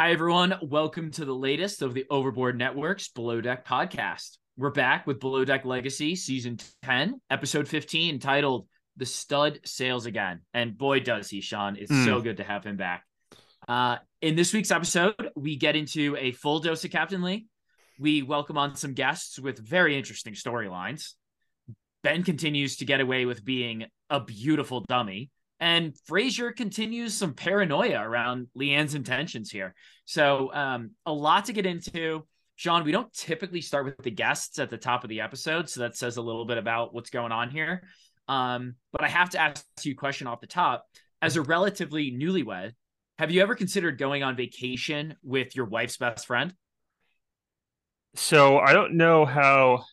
Hi, everyone. Welcome to the latest of the Overboard Network's Below Deck podcast. We're back with Below Deck Legacy, Season 10, Episode 15, titled The Stud Sails Again. And boy, does he, Sean. It's so good to have him back. Uh, in this week's episode, we get into a full dose of Captain Lee. We welcome on some guests with very interesting storylines. Ben continues to get away with being a beautiful dummy. And Fraser continues some paranoia around Leanne's intentions here. So, um, a lot to get into. Sean, we don't typically start with the guests at the top of the episode. So, that says a little bit about what's going on here. Um, but I have to ask you a question off the top. As a relatively newlywed, have you ever considered going on vacation with your wife's best friend? So I don't know how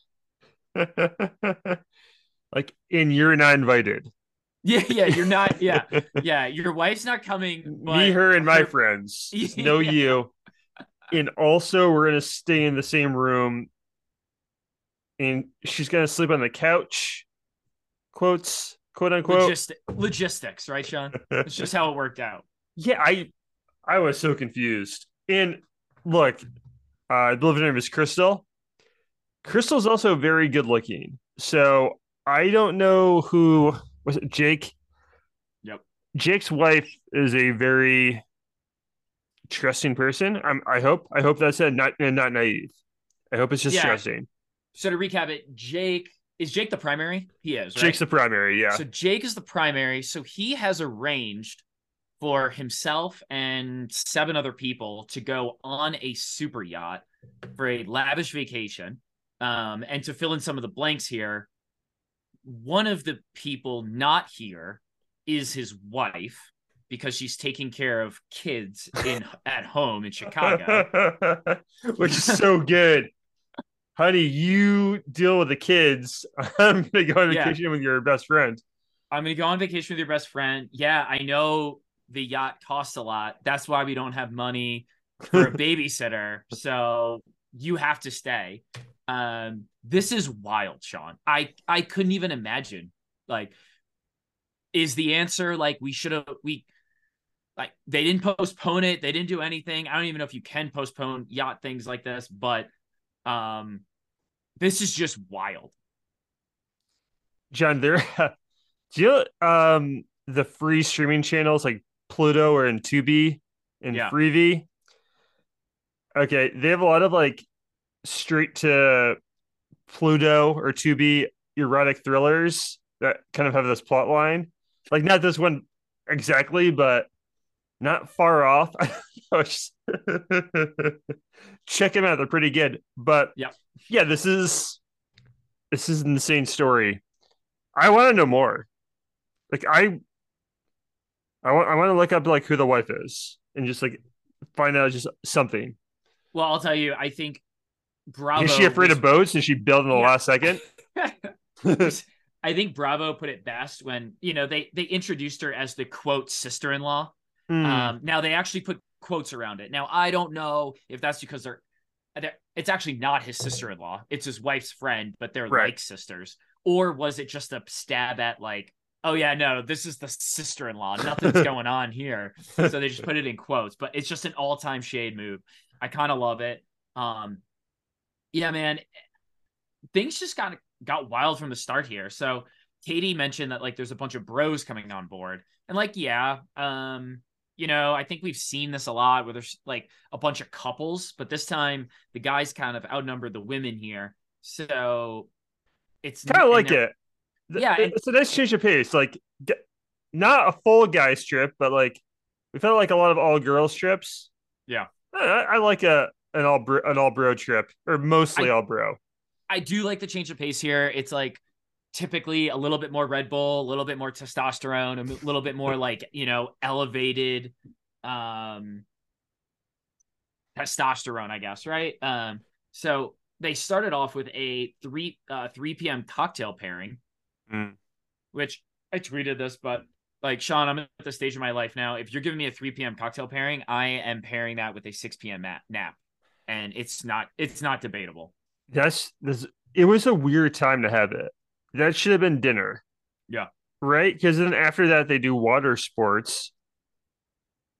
like in you're not invited. Yeah, yeah, you're not. Yeah, yeah, your wife's not coming. But Me, her, and my friends. Yeah. Know you. And also we're gonna stay in the same room. And she's gonna sleep on the couch. Quotes, quote unquote. Logist- logistics, right, Sean? It's just how it worked out. yeah, I I was so confused. And look, uh, I believe her name is Crystal. Crystal's also very good looking. So I don't know who was it Jake? Yep. Jake's wife is a very trusting person. I'm I hope. I hope that's it, not and not naive. I hope it's just Yeah. trusting. So to recap it, Jake is Jake the primary? He is, right? Jake's the primary, yeah. So Jake is the primary. So he has arranged for himself and seven other people to go on a super yacht for a lavish vacation. Um, and to fill in some of the blanks here, one of the people not here is his wife because she's taking care of kids in at home in Chicago. Which is so good. Honey, you deal with the kids. I'm gonna go on Yeah. vacation with your best friend. I'm gonna go on vacation with your best friend. Yeah, I know the yacht costs a lot. That's why we don't have money for a babysitter. So you have to stay. Um, this is wild, Sean. I I couldn't even imagine. Like, is the answer like we should have we like they didn't postpone it, they didn't do anything. I don't even know if you can postpone yacht things like this, but um this is just wild. John, there do you um the free streaming channels like Pluto or in Tubi and Yeah. Freevee? Okay, they have a lot of like straight to Pluto or Tubi erotic thrillers that kind of have this plot line. Like not this one exactly, but not far off. Check them out; they're pretty good. But Yeah. yeah, this is this is an insane story. I want to know more. Like I, I want I want to look up like who the wife is and just like find out just something. Well, I'll tell you, I think Bravo is she afraid was- of boats and she bailed in the Yeah. last second? I think Bravo put it best when you know they they introduced her as the quote sister-in-law. Hmm. Um, now they actually put quotes around it. Now I don't know if that's because they're, they're it's actually not his sister-in-law; it's his wife's friend, but they're Right. like sisters. Or was it just a stab at like, oh yeah, no, this is the sister-in-law. Nothing's going on here. So they just put it in quotes, but it's just an all-time shade move. I kind of love it. Um, yeah, man, things just got got wild from the start here. So Katie mentioned that like there's a bunch of bros coming on board, and like yeah, um, you know, I think we've seen this a lot where there's like a bunch of couples, but this time the guys kind of outnumbered the women here. So it's kind of like it. Yeah, and- it's a nice change of pace. Like, not a full guy strip, but like we felt like a lot of all girls trips. Yeah. I I like a an all bro, an all bro trip or mostly I- all bro. I do like the change of pace here. It's like typically a little bit more Red Bull, a little bit more testosterone, a little bit more like, you know, elevated um testosterone, I guess, right? Um so they started off with a 3 uh 3 p.m. cocktail pairing. Mm. Which I tweeted this, but like Sean, I'm at the stage of my life now. If you're giving me a 3 p.m. cocktail pairing, I am pairing that with a 6 p.m. nap. And it's not it's not debatable. That's this it was a weird time to have it. That should have been dinner. Yeah. Right? Because then after that they do water sports.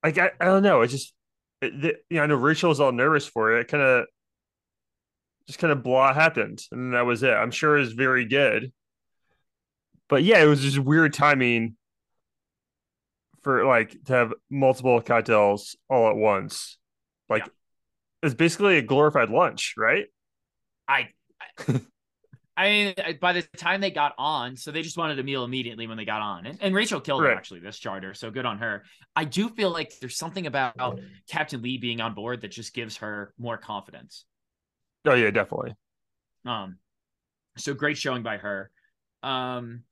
Like I, I don't know. It just it, the, you know, I know Rachel was all nervous for it. it kind of just kind of blah happened. And that was it. I'm sure it was very good. But yeah, it was just weird timing for like to have multiple cocktails all at once. Like Yeah. It's basically a glorified lunch, right? I, I, I mean, by the time they got on, so they just wanted a meal immediately when they got on, and, and Rachel killed it Right. actually this charter, so good on her. I do feel like there's something about Captain Lee being on board that just gives her more confidence. Oh yeah, definitely. Um, so great showing by her. Um,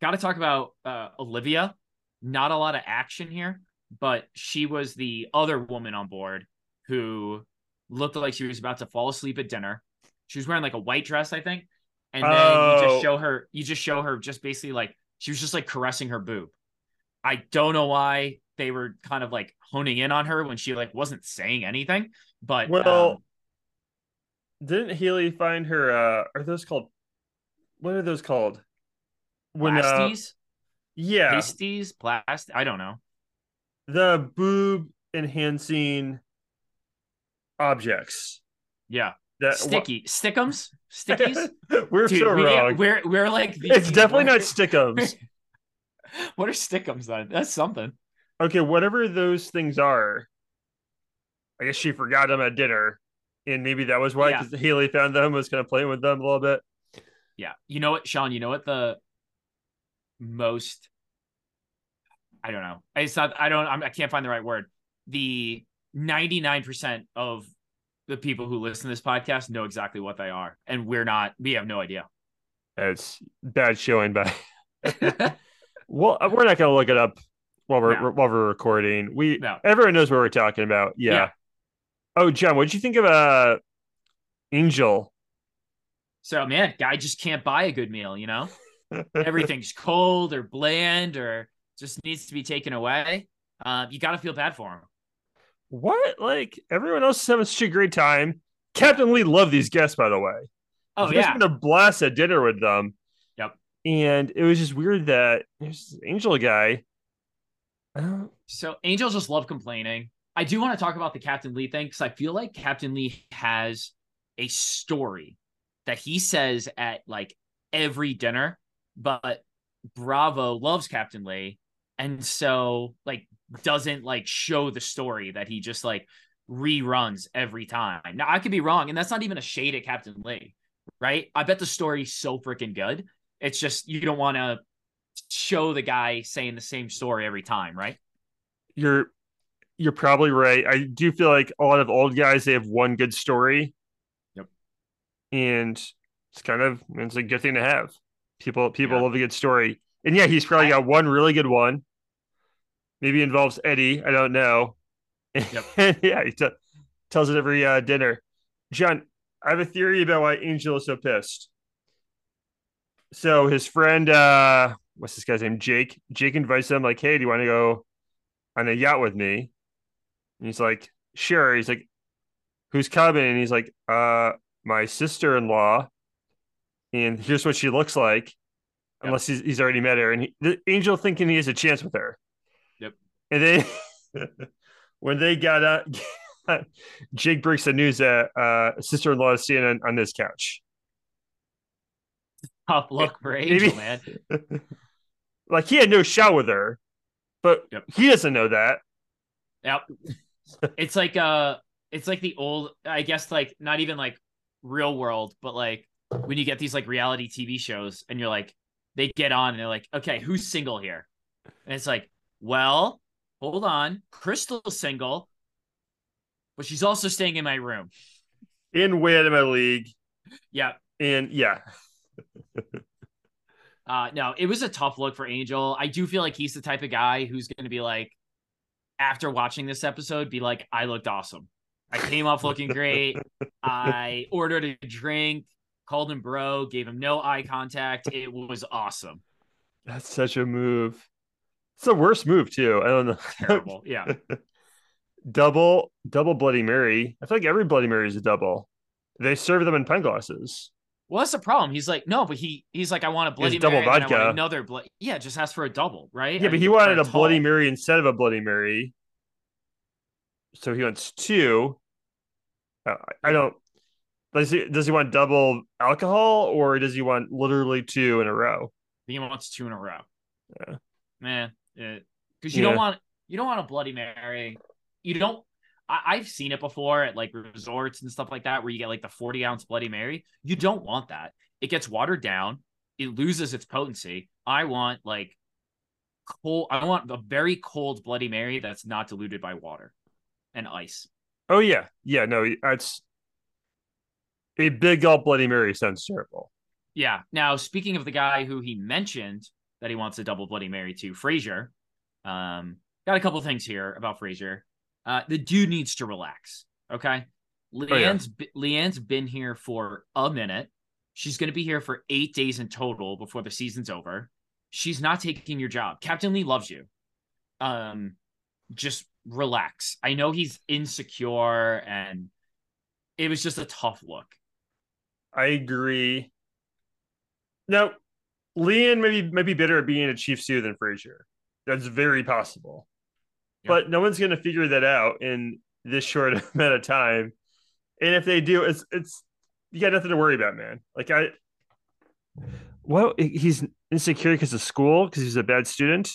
got to talk about uh, Olivia. Not a lot of action here, but she was the other woman on board who looked like she was about to fall asleep at dinner. She was wearing like a white dress, I think, and then you Oh. just show her. You just show her just basically like she was just like caressing her boob. I don't know why they were kind of like honing in on her when she like wasn't saying anything, but Well, um, Didn't Haley find her? uh Are those called? What are those called? When uh, plasties. yeah, pasties, plast. I don't know. the boob enhancing objects. Yeah, That sticky stickums, stickies. we're Dude, so we, wrong. we're we're like the, it's definitely not stickums. what are stickums then? That's something. okay, whatever those things are. I guess she forgot them at dinner, and maybe that was why Yeah. because Haley found them was kind of playing with them a little bit. Yeah, you know what, Sean? You know what the most? I don't know. It's not. I don't. I'm, I can't find the right word. The ninety nine percent of the people who listen to this podcast know exactly what they are, and we're not. We have no idea. It's bad showing by. well, uh, we're not going to look it up while we're No. while we're recording. We No. everyone knows what we're talking about. Yeah. Yeah. Oh, John, what did you think of uh Angel? So man, guy just can't buy a good meal. You know. everything's cold or bland or just needs to be taken away, uh, you got to feel bad for him. What? Like everyone else is having such a great time. Captain Lee loved these guests, by the way. Oh He yeah, having a blast at dinner with them. Yep. And it was just weird that there's this Angel guy. So Angels just love complaining. I do want to talk about the Captain Lee thing because I feel like Captain Lee has a story that he says at like every dinner, but Bravo loves Captain Lee, and so like doesn't like show the story that he just like reruns every time. Now I could be wrong, and that's not even a shade at Captain Lee, right? I bet the story's so freaking good. It's just you don't want to show the guy saying the same story every time, right? you're you're probably right. I do feel like a lot of old guys they have one good story. Yep. And it's kind of it's a good thing to have. People people Yeah. love a good story. And yeah, he's probably I- got one really good one. Maybe involves Eddie. I don't know. Yep. yeah, he t- tells it every uh, dinner. John, I have a theory about why Angel is so pissed. So his friend, uh, what's this guy's name? Jake. Jake invites him, like, hey, do you want to go on a yacht with me? And he's like, sure. He's like, who's coming? And he's like, uh, my sister in law. And here's what she looks like, Yep. unless he's, he's already met her. And he, the angel thinking he has a chance with her. And then when they got out, Jake breaks the news that uh, sister in law is sitting on, on this couch. Tough look for Angel, man. like he had no shot with her, but Yep. he doesn't know that. Yep. It's like uh it's like the old I guess like not even like real world, but like when you get these like reality TV shows and you're like they get on and they're like, okay, who's single here? And it's like, well, hold on. Crystal's single, but she's also staying in my room. In way out of my league, Yeah. and yeah, Uh, no, it was a tough look for Angel. I do feel like he's the type of guy who's going to be like, after watching this episode, be like, I looked awesome. I came off looking great. I ordered a drink, called him bro, gave him no eye contact. It was awesome. That's such a move. It's the worst move too. I don't know. Terrible. Yeah. double, double Bloody Mary. I feel like every Bloody Mary is a double. They serve them in pint glasses. Well, that's the problem. He's like, no, but he he's like, I want a bloody double Mary, and I vodka. another blood. Yeah, just ask for a double, right? Yeah, I but he wanted a tall- Bloody Mary instead of a Bloody Mary. So he wants two. Uh, I don't. Does he does he want double alcohol or does he want literally two in a row? He wants two in a row. Yeah. Man, because you Yeah. don't want you don't want a Bloody Mary. You don't. I, I've seen it before at like resorts and stuff like that, where you get like the forty ounce Bloody Mary. You don't want that. It gets watered down. It loses its potency. I want like cold. I want a very cold Bloody Mary that's not diluted by water and ice. Oh yeah, yeah. No, it's a big old Bloody Mary sounds terrible. Yeah. Now, speaking of the guy who he mentioned that he wants a double Bloody Mary to, Fraser. Um, got a couple things here about Fraser. Uh, the dude needs to relax. Okay. yeah. Leanne's be- Leanne's been here for a minute. She's going to be here for eight days in total before the season's over. She's not taking your job. Captain Lee loves you. Um, just relax. I know he's insecure, and it was just a tough look. I agree. Now, Leanne maybe maybe better at being a chief stew than Fraser. That's very possible. Yeah. But no one's going to figure that out in this short amount of time. And if they do, it's it's you got nothing to worry about, man. Like I, well, he's insecure because of school because he's a bad student.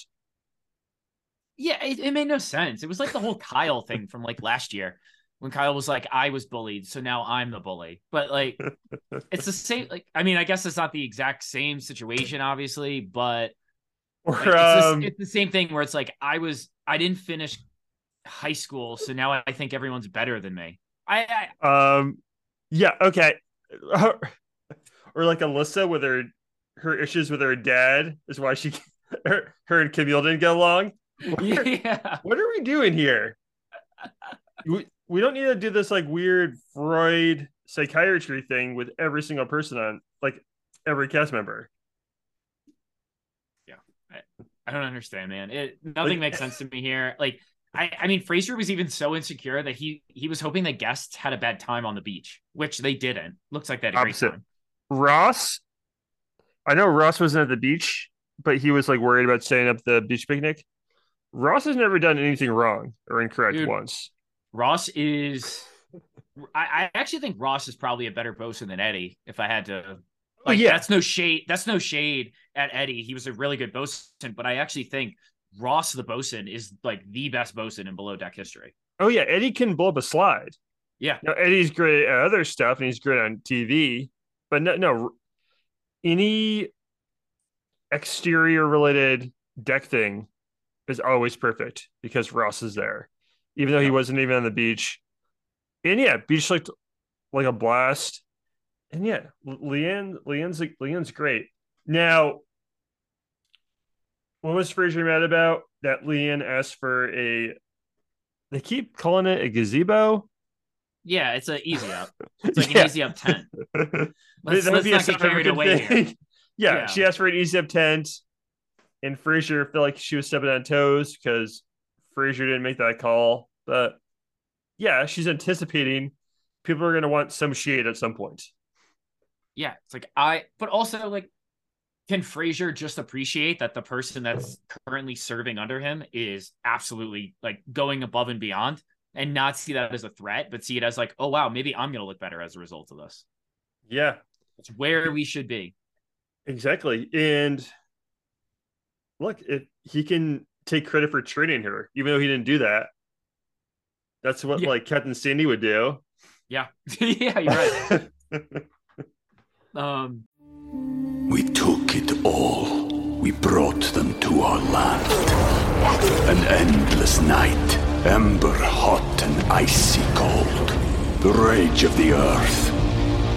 Yeah, it, it made no sense. It was like the whole Kyle thing from like last year when Kyle was like, I was bullied, so now I'm the bully. But like, it's the same. Like, I mean, I guess it's not the exact same situation, obviously, but Or like, it's, the- um, it's the same thing where it's like, I was, I didn't finish high school, so now I think everyone's better than me. I, I Um, yeah, okay. or like Alissa with her her issues with her dad is why she her, her and Camille didn't get along. What, yeah, what are we doing here? We, we don't need to do this like weird Freud psychiatry thing with every single person on like every cast member. Yeah, I don't understand, man. It nothing Like- makes sense to me here. Like, I, I mean, Fraser was even so insecure that he he was hoping that guests had a bad time on the beach, which they didn't. Looks like they had a great Opposite. Ross, I know Ross wasn't at the beach, but he was like worried about setting up the beach picnic. Ross has never done anything wrong or incorrect Dude. once. Ross is. I, I actually think Ross is probably a better bosun than Eddie. If I had to, oh, like, yeah. that's no shade. That's no shade at Eddie. He was a really good bosun, but I actually think Ross the bosun is like the best bosun in below deck history. Oh yeah, Eddie can blow up a slide. Yeah, Now Eddie's great at other stuff and he's great on TV, but no, no, any exterior related deck thing is always perfect because Ross is there, even though he wasn't even on the beach. And yeah, beach looked like a blast. And yeah, Leanne, Leanne's Leanne's great. Now, what was Fraser mad about? That Leanne asked for a. They keep calling it a gazebo. yeah, it's an easy up. It's like Yeah. an easy up ten. Let's, let's not get carried away here. thing. yeah, Yeah. she asked for an easy up tent, and Fraser felt like she was stepping on toes because Fraser didn't make that call. But yeah, she's anticipating people are going to want some shade at some point. Yeah, it's like I, but also like, can Fraser just appreciate that the person that's currently serving under him is absolutely like going above and beyond, and not see that as a threat, but see it as like, oh wow, maybe I'm gonna look better as a result of this. Yeah, It's where we should be. exactly. And look, he can take credit for training her, even though he didn't do that, that's what Yeah. like Captain Sandy would do. Yeah, yeah, you're right. Um, We took it all. We brought them to our land. An endless night, ember hot and icy cold. The rage of the earth.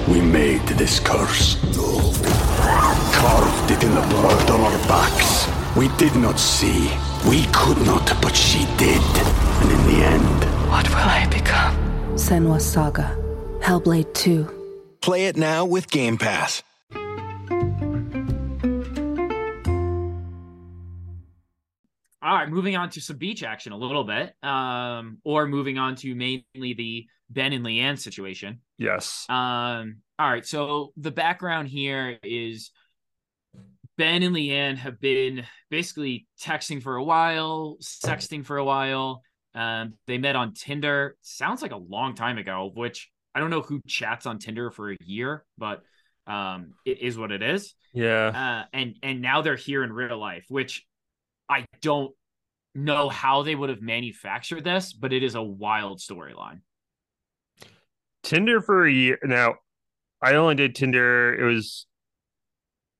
We made this curse. carved it in the blood on our backs. We did not see. We could not, but she did. And in the end, What will I become? Senua's Saga. Hellblade 2. Play it now with Game Pass. All right, moving on to some beach action a little bit, um, or moving on to mainly the Ben and Leanne situation. Yes. Um, all right, so the background here is Ben and Leanne have been basically texting for a while, sexting for a while. Um, they met on Tinder. Sounds like a long time ago, which I don't know who chats on Tinder for a year, but um, it is what it is. Yeah. Uh, and and now they're here in real life, which I don't know how they would have manufactured this, but it is a wild storyline. Tinder for a year. Now, I only did Tinder. It was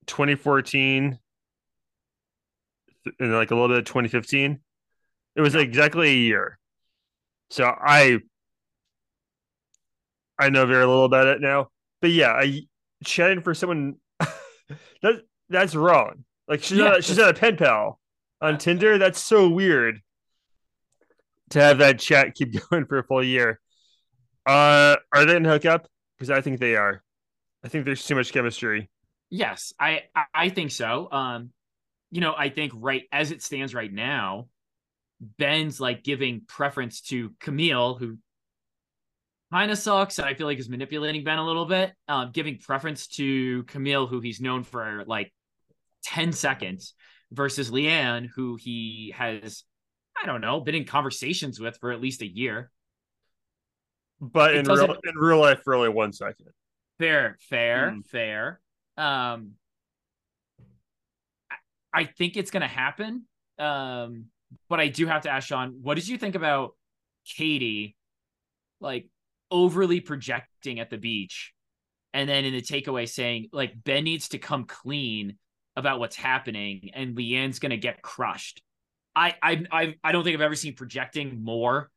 2014 and like a little bit of 2015. It was exactly a year. So I I know very little about it now. But yeah, I chatting for someone that that's wrong. Like she's Yeah. not she's not a pen pal on Tinder. That's so weird to have that chat keep going for a full year. Uh, are they in hookup? Because I think they are. I think there's too much chemistry. Yes, I I- I think so. Um, you know, I think right as it stands right now, Ben's like giving preference to Camille, who kind of sucks, and I feel like is manipulating Ben a little bit. Um, giving preference to Camille, who he's known for like ten seconds, versus Leanne, who he has, I don't know, been in conversations with for at least a year. But It in real in real life, for only one second. Fair, fair, Mm. fair. Um, I- I think it's gonna happen. Um, but I do have to ask Sean, what did you think about Katie, like overly projecting at the beach, and then in the takeaway saying like Ben needs to come clean about what's happening, and Leanne's gonna get crushed. I I I, I don't think I've ever seen projecting more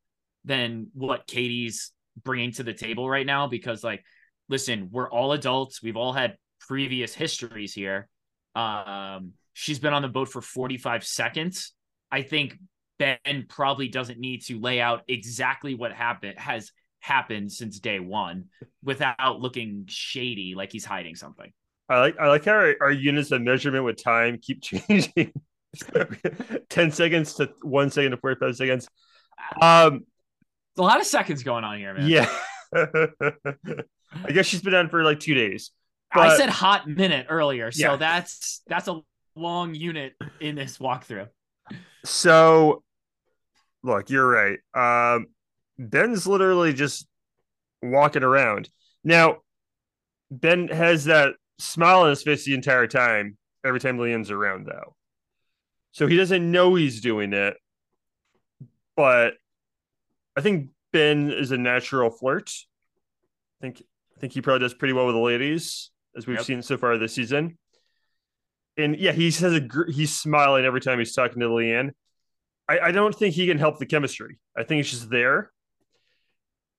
than what Katie's bringing to the table right now because like listen, we're all adults. We've all had previous histories here. Um, she's been on the boat for 45 seconds. I think Ben probably doesn't need to lay out exactly what happened has happened since day one without looking shady like he's hiding something. I like I like how our, our units of measurement with time keep changing. Ten seconds to one second to forty-five seconds. Um, a lot of seconds going on here, man. yeah. I guess she's been on for like two days. I said hot minute earlier, so Yeah. that's that's a long unit in this walkthrough. So, look, you're right. Um, Ben's literally just walking around. Now, Ben has that smile on his face the entire time, every time Leanne's around, though. So he doesn't know he's doing it. But I think Ben is a natural flirt. I think I think he probably does pretty well with the ladies, as we've Yep. seen so far this season. And yeah, he says a gr- he's smiling every time he's talking to Leanne. I, I don't think he can help the chemistry. I think it's just there.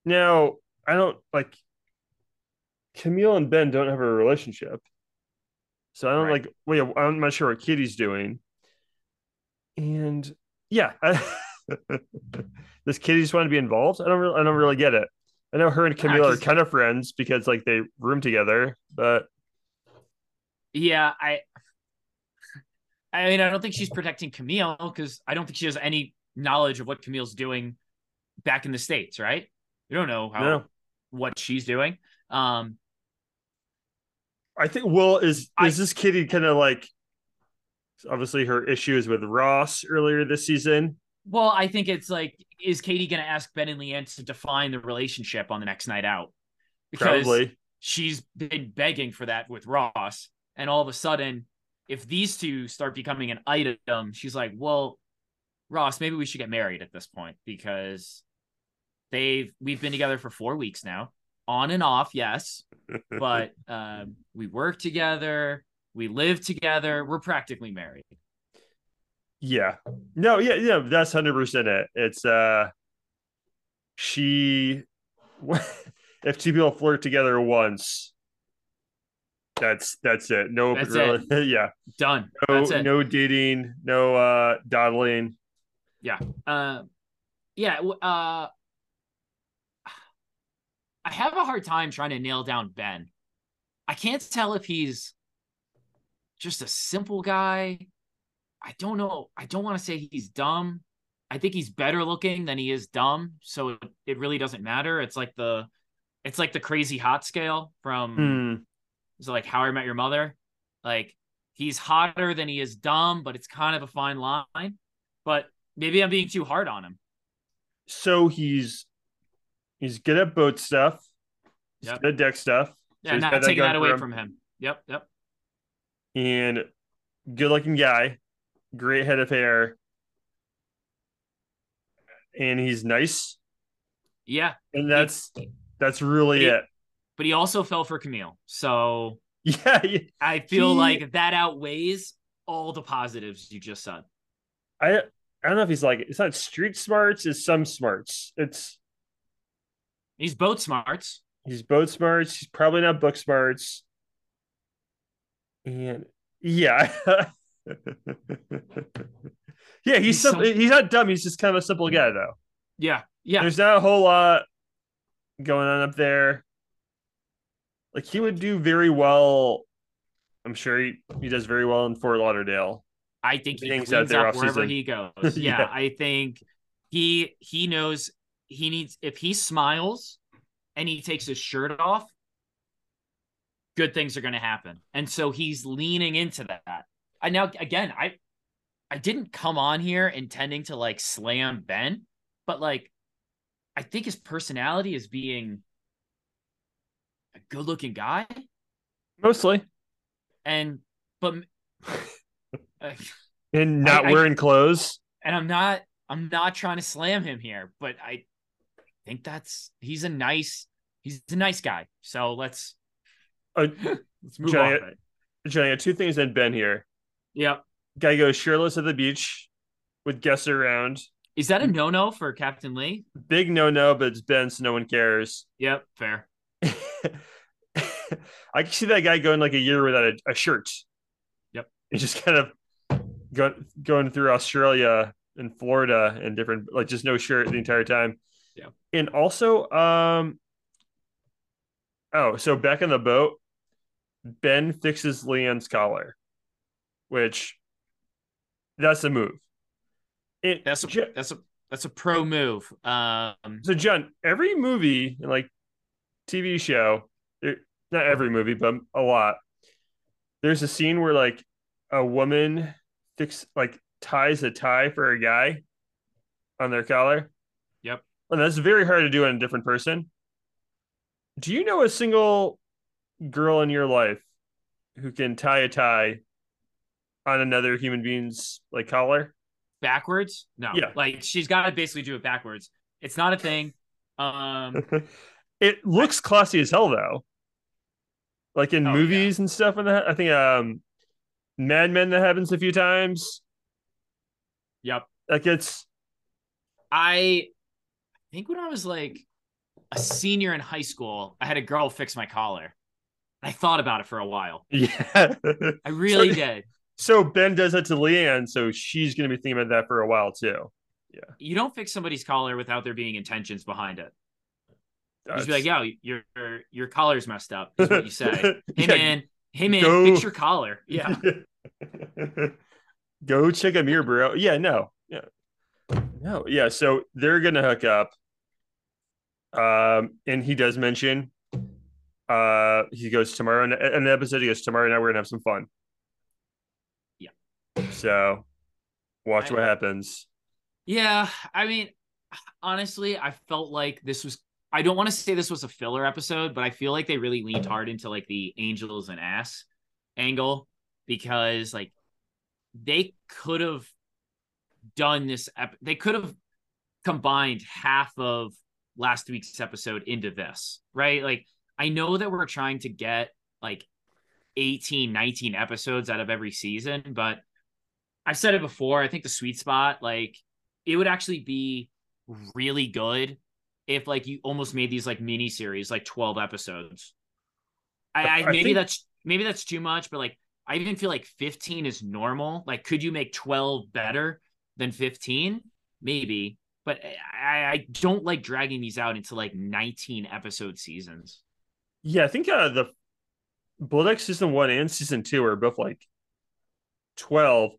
Now, I don't like Camille and Ben don't have a relationship. So I don't Right. like wait, I'm not sure what Kitty's doing. And yeah, I, does Kitty just want to be involved? I don't really I don't really get it. I know her and Camille are kind of friends because like they room together, but Yeah, I I mean, I don't think she's protecting Camille because I don't think she has any knowledge of what Camille's doing back in the States, right? You don't know how no. what she's doing. Um, I think well is I- is this Kitty kind of like obviously her issues with Ross earlier this season. well, I think it's like, is Katie gonna ask Ben and Leanne to define the relationship on the next night out? Because Probably. she's been begging for that with Ross, and all of a sudden, if these two start becoming an item, she's like, "Well, Ross, maybe we should get married at this point because they've we've been together for four weeks now, on and off, yes, but um, we work together, we live together, we're practically married." Yeah. No, yeah, yeah, that's 100% it. It's uh she if two people flirt together once That's that's it. No That's rela- yeah. Done. No That's it. no dating, no uh dawdling. Yeah. Uh, yeah. Uh, I have a hard time trying to nail down Ben. I can't tell if he's just a simple guy. I don't know. I don't want to say he's dumb. I think he's better looking than he is dumb. So it, it really doesn't matter. It's like the, it's like the crazy hot scale from Hmm. Is it like How I Met Your Mother. Like he's hotter than he is dumb, but it's kind of a fine line. But maybe I'm being too hard on him. So he's he's good at boat stuff. He's Yep. good at deck stuff. So Yeah, not taking that away him. from him. Yep, yep. And good looking guy, great head of hair. And he's nice. Yeah, And that's that's really He- it. But he also fell for Camille. So Yeah, yeah. I feel He- like that outweighs all the positives you just said. I I don't know if he's like it's not street smarts, it's some smarts. It's He's boat smarts. he's boat smarts, he's probably not book smarts. And yeah. yeah, he's He's simple, some- he's not dumb, he's just kind of a simple guy though. Yeah, yeah. There's not a whole lot going on up there. Like he would do very well. I'm sure he, he does very well in Fort Lauderdale. I think he cleans out there up wherever off-season. he goes. Yeah, Yeah. I think he he knows he needs if he smiles and he takes his shirt off, good things are going to happen. And so he's leaning into that. I now again, I I didn't come on here intending to like slam Ben, but like I think his personality is being a good-looking guy Mostly. and but And not I- wearing clothes. and I'm not I'm not trying to slam him here, but I think that's he's a nice he's a nice guy. So let's Uh, let's move Johnny- on. Johnny, two things that Ben here. Yep. Guy goes shirtless at the beach with guests around. Is that a no no for Captain Lee? Big no no, but it's Ben, so no one cares. Yep, fair. I can see that guy going like a year without a, a shirt. Yep. And just kind of go, going through Australia and Florida and different like just no shirt the entire time. Yeah. And also, um oh, so back in the boat, Ben fixes Leanne's collar, which that's a move. It, That's a that's a that's a pro move. Um so John, every movie like TV show, not every movie, but a lot. There's a scene where like a woman fix like ties a tie for a guy on their collar. Yep. And that's very hard to do on a different person. Do you know a single girl in your life who can tie a tie on another human being's like collar? backwards? No. Yeah. Like she's gotta basically do it backwards. It's not a thing. Um it looks classy as hell though. Like in Oh, movies and stuff and that. I think um Mad Men that happens a few times. Yep. Like it's I think when I was like a senior in high school, I had a girl fix my collar. I thought about it for a while. yeah. I really So- did. so Ben does that to Leanne, so she's gonna be thinking about that for a while too. Yeah. You don't fix somebody's collar without there being intentions behind it. You just be like, yo, your your collar's messed up, is what you say. Hey Yeah, man, hey man, go- fix your collar. Yeah. Go check a mirror, bro. Yeah, no. Yeah. No, yeah. So they're gonna hook up. Um, and he does mention uh he goes tomorrow in the episode, he goes, Tomorrow night we're gonna have some fun. Yeah. So watch I- what happens. Yeah. I mean, honestly, I felt like this was I don't want to say this was a filler episode, but I feel like they really leaned hard into like the angels and ass angle because like they could have done this ep- they could have combined half of last week's episode into this right? Like i know that we're trying to get like 18 19 episodes out of every season but i've said it before i think the sweet spot like it would actually be really good if like you almost made these like mini series like 12 episodes i, I, I maybe think- that's maybe that's too much, but like I even feel like 15 is normal. Like, could you make 12 better than 15? Maybe, but I, I don't like dragging these out into like 19 episode seasons. Yeah, I think uh, the Blood season one and season two are both like 12.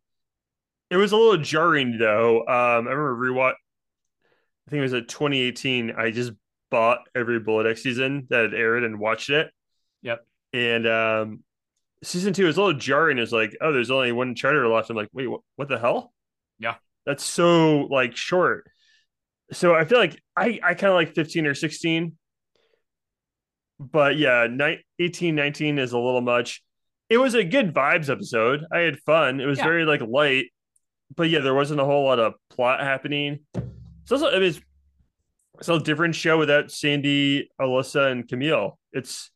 It was a little jarring though. Um, I remember rewatch. I think it was at 2018. I just bought every Below Deck season that had aired and watched it. Yep. And um, season two is a little jarring. It's like, oh, there's only one charter left. I'm like, wait, what, what the hell? Yeah. That's so like short. So I feel like I, I kind of like 15 or 16. But yeah, ni- 18, 19 is a little much. It was a good vibes episode. I had fun. It was Yeah. very like light. But yeah, there wasn't a whole lot of plot happening. It's also, I mean, it's, it's a different show without Sandy, Alissa, and Camille. It's,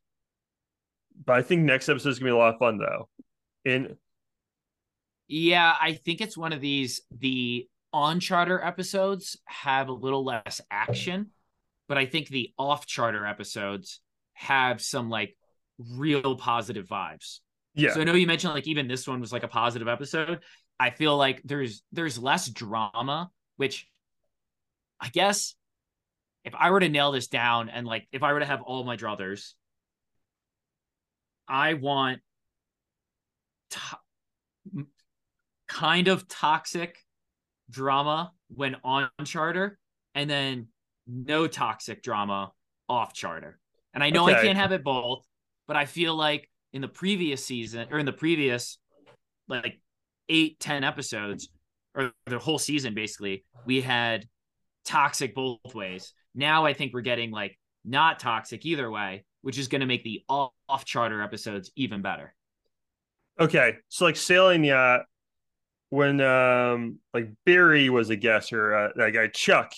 but I think next episode is gonna be a lot of fun though. And Yeah, I think it's one of these. The on charter episodes have a little less action, but I think the off charter episodes have some like real positive vibes. yeah, So I know you mentioned like even this one was like a positive episode. I feel like there's there's less drama, which I guess if I were to nail this down and like if I were to have all my druthers, I want to- kind of toxic drama when on charter and then no toxic drama off charter. And I know I can't have it both, but I feel like in the previous season or in the previous like eight, ten episodes or the whole season, basically, we had toxic both ways. Now I think we're getting like not toxic either way, which is going to make the off charter episodes even better. Okay, so like sailing yacht when um like Barry was a guest or uh, that guy Chuck.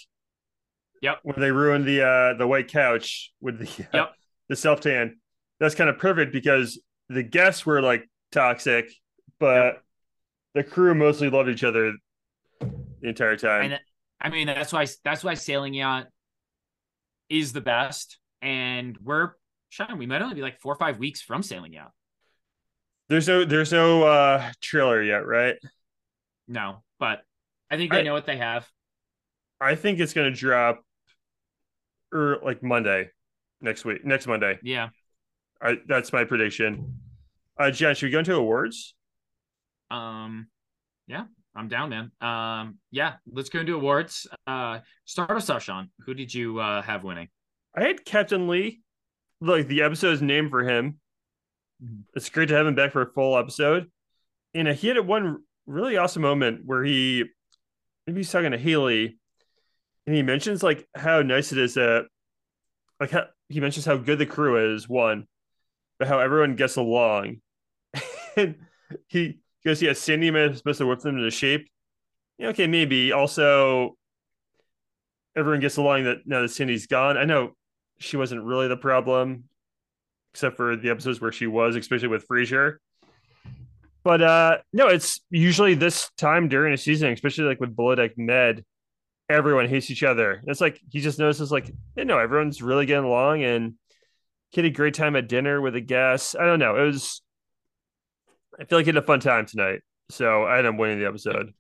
Yep. When they ruined the uh the white couch with the uh, Yep. the self tan, that's kind of perfect because the guests were like toxic, but the crew mostly loved each other the entire time. And I mean, that's why that's why sailing yacht is the best. And we're Sean, we might only be like four or five weeks from sailing yacht. there's no there's no uh trailer yet, right? No, but I think they I- know what they have. I think it's gonna drop or like Monday next week, next Monday. Yeah. I, that's my prediction. Uh, Jen, should we go into awards? Um, yeah, I'm down, man. Um, yeah, let's go into awards. Uh, start us off, Sean. Who did you uh have winning? I had Captain Lee. Like the episode's named for him. Mhm. It's great to have him back for a full episode. And he had one really awesome moment where he maybe he's talking to Haley, and he mentions like how nice it is that like how he mentions how good the crew is, one, but how everyone gets along. and he goes, Yeah, Sandy must must have whipped them into shape. Yeah, okay, maybe. Also, everyone gets along that now that Cindy's gone. I know she wasn't really the problem, except for the episodes where she was, especially with Fraser. But uh no, it's usually this time during a season, especially like with Below Deck Med, everyone hates each other. It's like he just notices like, you know, everyone's really getting along and he had a great time at dinner with the guests. I don't know. It was I feel like he had a fun time tonight. So I ended up winning the episode.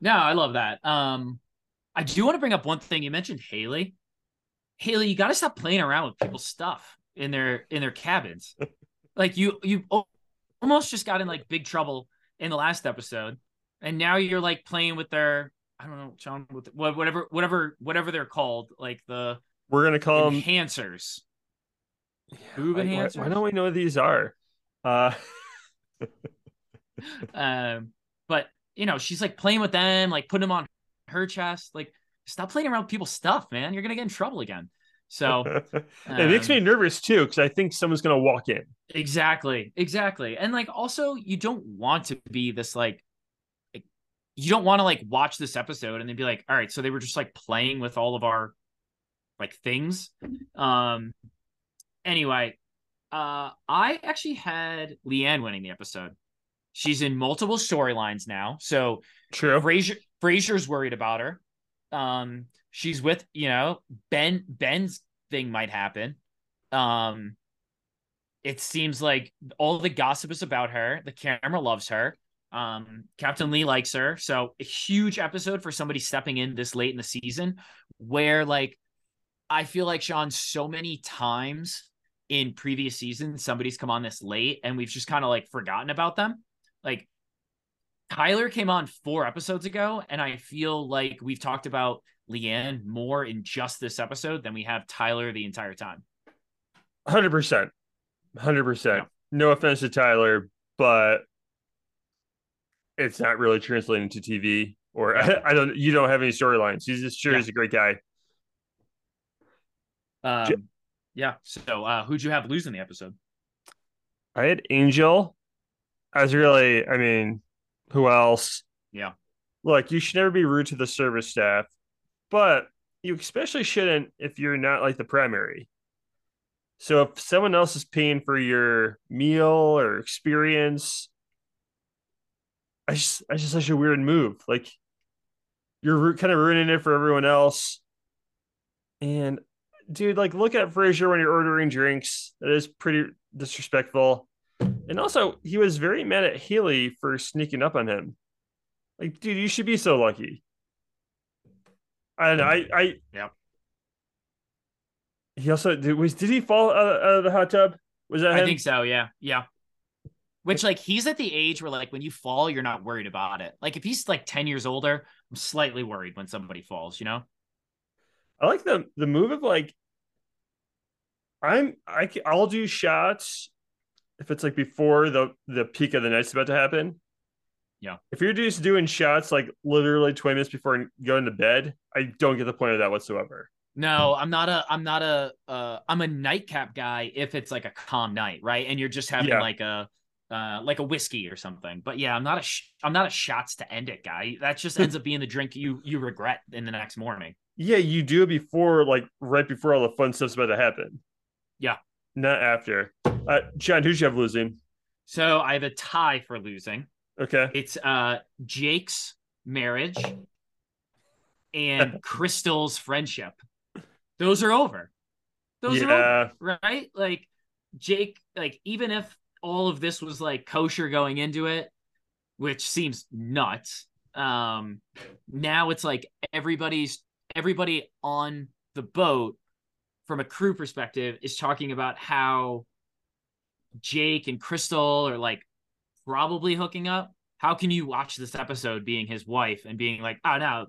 No, I love that. Um, I do want to bring up one thing. You mentioned Haley. Haley, you got to stop playing around with people's stuff in their in their cabins. like you you almost just got in like big trouble in the last episode, and now you're like playing with their I don't know, with what- whatever whatever whatever they're called, like the We're gonna call enhancers. Boob Why- why, why don't we know what these are? Uh Um, but you know, she's like playing with them, like putting them on her chest. Like, stop playing around with people's stuff, man. You're gonna get in trouble again. So it makes me um, nervous too because I think someone's gonna walk in. exactly, exactly, and like also, you don't want to be this like, like you don't want to like watch this episode and then be like, all right, so they were just like playing with all of our like things. Um. Anyway, uh, I actually had Leanne winning the episode. She's in multiple storylines now, so True. Fraser Fraser's worried about her. Um, she's with you know Ben. Ben's thing might happen. Um, it seems like all the gossip is about her. The camera loves her. Um, Captain Lee likes her. So a huge episode for somebody stepping in this late in the season where like I feel like Sean so many times in previous seasons somebody's come on this late and we've just kind of like forgotten about them. Like Tyler came on four episodes ago, and I feel like we've talked about Leanne more in just this episode than we have Tyler the entire time. Hundred percent, hundred percent. No offense to Tyler, but it's not really translating to TV. Or I, I don't. You don't have any storylines. He's just sure Yeah. he's a great guy. Um, yeah. So, uh, who'd you have losing the episode? I had Angel. I was really. I mean, who else? Yeah. Look, you should never be rude to the service staff, but you especially shouldn't if you're not like the primary. So if someone else is paying for your meal or experience, I just I just such a weird move. Like you're kind of ruining it for everyone else. And dude, like look at Fraser when you're ordering drinks. That is pretty disrespectful. And also, he was very mad at Haley for sneaking up on him. Like, dude, you should be so lucky. And I, I, yeah. He also did. Was did he fall out of, the hot tub? Was that I him? think so. Yeah. Yeah. Which, like, he's at the age where, like, when you fall, you're not worried about it. Like, if he's like 10 years older, I'm slightly worried when somebody falls, you know? I like the the move of like, I'm I I'll do shots if it's like before the the peak of the night's about to happen. Yeah. If you're just doing shots like literally 20 minutes before going to bed, I don't get the point of that whatsoever. No, I'm not a I'm not a uh I'm a nightcap guy if it's like a calm night, right? And you're just having Yeah. like a uh like a whiskey or something. But yeah, I'm not a sh- I'm not a shots to end it guy. That just ends up being the drink you you regret in the next morning. Yeah, you do it before, like right before all the fun stuff's about to happen. Yeah. Not after. Uh, John, who'd you have losing? So I have a tie for losing. Okay. It's uh Jake's marriage and Crystal's friendship. Those are over. Those are over. yeah. right? Like Jake, like even if all of this was like kosher going into it, which seems nuts. Um, now it's like everybody's everybody on the boat from a crew perspective is talking about how Jake and Crystal are like probably hooking up. How can you watch this episode being his wife and being like, oh no,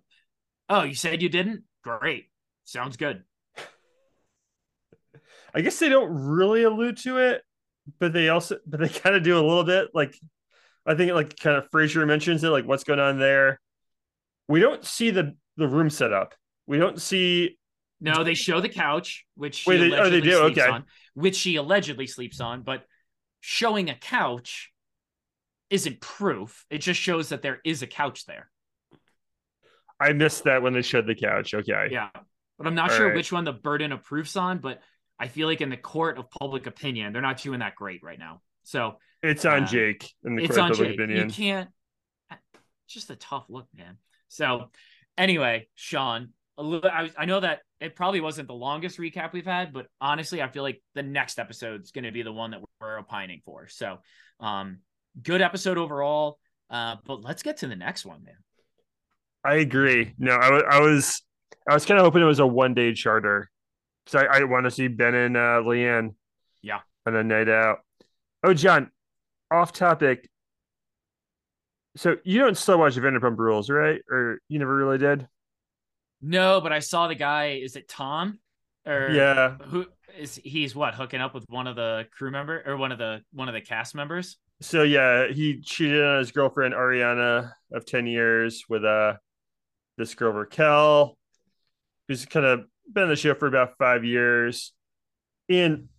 oh you said you didn't? Great, sounds good. I guess they don't really allude to it, but they also, but they kind of do a little bit. Like, I think like kind of Fraser mentions it, like what's going on there. We don't see the the room set up. We don't see. No, they show the couch, which she Wait, they- oh, they do? sleeps Okay. on, which she allegedly sleeps on, but showing a couch isn't proof. It just shows that there is a couch there. I missed that when they showed the couch. Okay. Yeah. But I'm not All sure right. which one the burden of proof's on, but I feel like in the court of public opinion, they're not doing that great right now. So It's on Uh, Jake in the it's court on of public Jake. opinion. You can't just a tough look, man. So anyway, Sean, a little, I, I know that it probably wasn't the longest recap we've had, but honestly, I feel like the next episode is going to be the one that we're opining for. So, um, good episode overall. Uh, but let's get to the next one, man. I agree. No, I I was I was kind of hoping it was a one day charter. So I, I want to see Ben and uh, Leanne. Yeah. On a night out. Oh, John, off topic. So you don't still watch Vanderpump Rules, right? Or you never really did? No, but I saw the guy. Is it Tom? Or Yeah. who is he's what hooking up with one of the crew member or one of the one of the cast members? So yeah, he cheated on his girlfriend Ariana of 10 years with uh this girl Raquel, who's kind of been on the show for about five years. And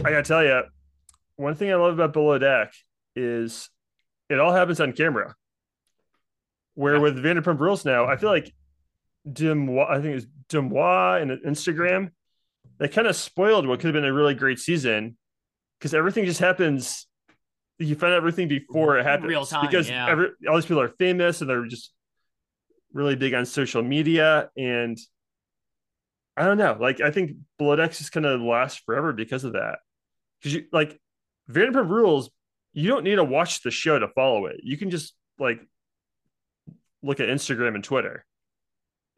I gotta tell you, one thing I love about Below Deck is it all happens on camera. Where Yeah. with Vanderpump Rules now, I feel like Deuxmoi, I think it it's Deuxmoi and Instagram, they kind of spoiled what could have been a really great season because everything just happens. You find everything before it happens, Real time, because yeah. every, all these people are famous and they're just really big on social media. And I don't know, like I think Below Decks is going to last forever because of that. because you like Vanderpump Rules. You don't need to watch the show to follow it. You can just like look at Instagram and Twitter.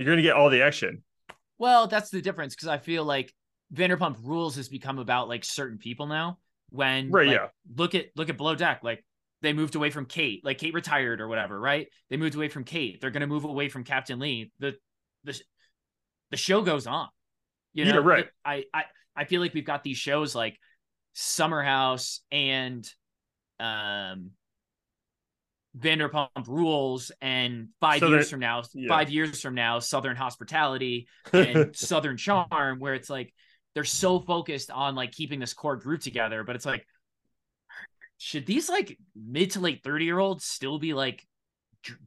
You're gonna get all the action. Well, that's the difference because I feel like Vanderpump Rules has become about like certain people now. When Right, like, yeah. look at look at Below Deck, like they moved away from Kate, like Kate retired or whatever, right? They moved away from Kate. They're gonna move away from Captain Lee. The the the show goes on. You Yeah, know, right. I I I feel like we've got these shows like Summer House and um Vanderpump Rules and five years from now, yeah. five years from now, Southern Hospitality and Southern Charm, where it's like they're so focused on like keeping this core group together, but it's like, should these like mid to late 30 year olds still be like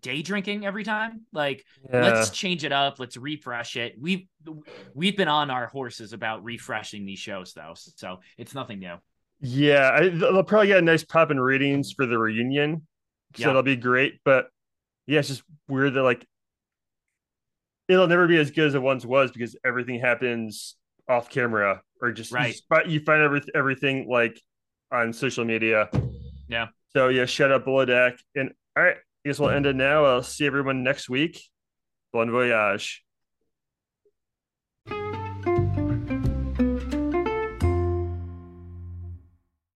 day drinking every time? Like, let's change it up, let's refresh it. We've we've been on our horses about refreshing these shows though, so it's nothing new. Yeah, I, they'll probably get a nice pop in ratings for the reunion, so Yeah. that'll be great. But yeah, it's just weird that like it'll never be as good as it once was because everything happens off camera or just Right. you find every, everything like on social media. Yeah. So yeah, shut up below deck. And all right, I guess we'll end it now. I'll see everyone next week. Bon voyage.